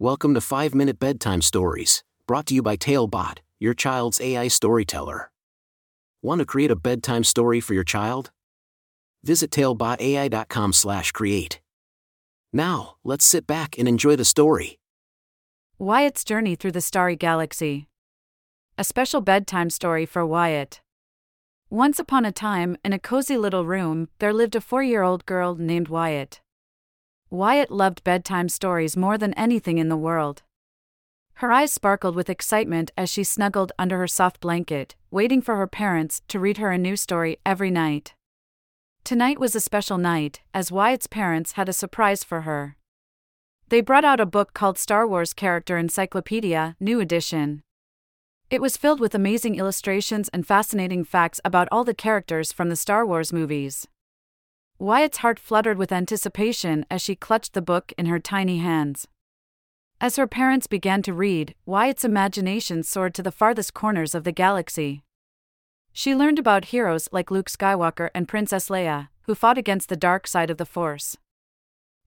Welcome to 5 Minute Bedtime Stories, brought to you by Talebot, your child's AI storyteller. Want to create a bedtime story for your child? Visit talebotai.com/create. Now, let's sit back and enjoy the story. Wyatt's Journey Through the Starry Galaxy. A special bedtime story for Wyatt. Once upon a time, in a cozy little room, there lived a four year old girl named Wyatt. Wyatt loved bedtime stories more than anything in the world. Her eyes sparkled with excitement as she snuggled under her soft blanket, waiting for her parents to read her a new story every night. Tonight was a special night, as Wyatt's parents had a surprise for her. They brought out a book called Star Wars Character Encyclopedia, New Edition. It was filled with amazing illustrations and fascinating facts about all the characters from the Star Wars movies. Wyatt's heart fluttered with anticipation as she clutched the book in her tiny hands. As her parents began to read, Wyatt's imagination soared to the farthest corners of the galaxy. She learned about heroes like Luke Skywalker and Princess Leia, who fought against the dark side of the Force.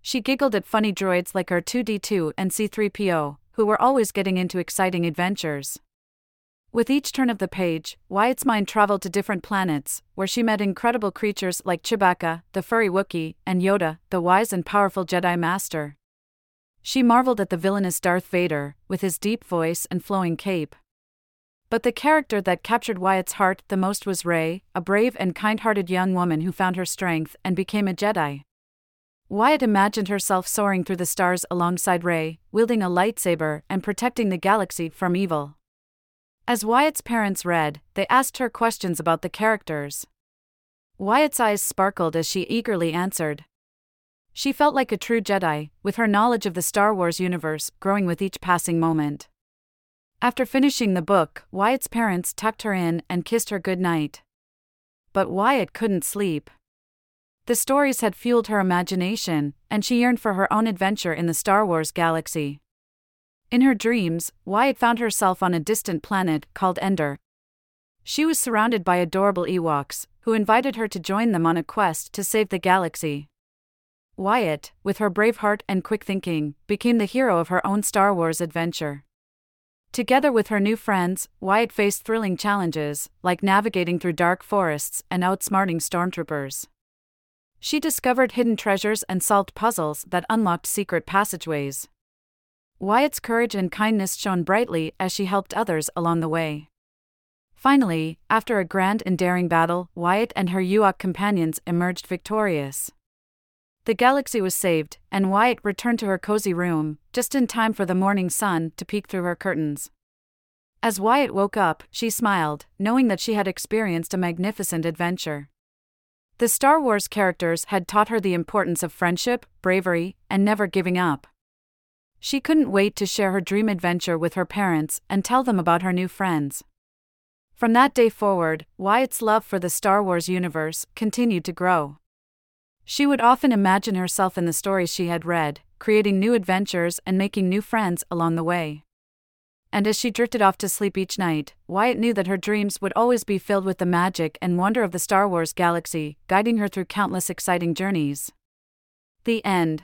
She giggled at funny droids like R2D2 and C3PO, who were always getting into exciting adventures. With each turn of the page, Wyatt's mind traveled to different planets, where she met incredible creatures like Chewbacca, the furry Wookiee, and Yoda, the wise and powerful Jedi Master. She marveled at the villainous Darth Vader, with his deep voice and flowing cape. But the character that captured Wyatt's heart the most was Rey, a brave and kind hearted young woman who found her strength and became a Jedi. Wyatt imagined herself soaring through the stars alongside Rey, wielding a lightsaber and protecting the galaxy from evil. As Wyatt's parents read, they asked her questions about the characters. Wyatt's eyes sparkled as she eagerly answered. She felt like a true Jedi, with her knowledge of the Star Wars universe growing with each passing moment. After finishing the book, Wyatt's parents tucked her in and kissed her good night. But Wyatt couldn't sleep. The stories had fueled her imagination, and she yearned for her own adventure in the Star Wars galaxy. In her dreams, Wyatt found herself on a distant planet called Endor. She was surrounded by adorable Ewoks, who invited her to join them on a quest to save the galaxy. Wyatt, with her brave heart and quick thinking, became the hero of her own Star Wars adventure. Together with her new friends, Wyatt faced thrilling challenges, like navigating through dark forests and outsmarting stormtroopers. She discovered hidden treasures and solved puzzles that unlocked secret passageways. Wyatt's courage and kindness shone brightly as she helped others along the way. Finally, after a grand and daring battle, Wyatt and her Ewok companions emerged victorious. The galaxy was saved, and Wyatt returned to her cozy room, just in time for the morning sun to peek through her curtains. As Wyatt woke up, she smiled, knowing that she had experienced a magnificent adventure. The Star Wars characters had taught her the importance of friendship, bravery, and never giving up. She couldn't wait to share her dream adventure with her parents and tell them about her new friends. From that day forward, Wyatt's love for the Star Wars universe continued to grow. She would often imagine herself in the stories she had read, creating new adventures and making new friends along the way. And as she drifted off to sleep each night, Wyatt knew that her dreams would always be filled with the magic and wonder of the Star Wars galaxy, guiding her through countless exciting journeys. The end.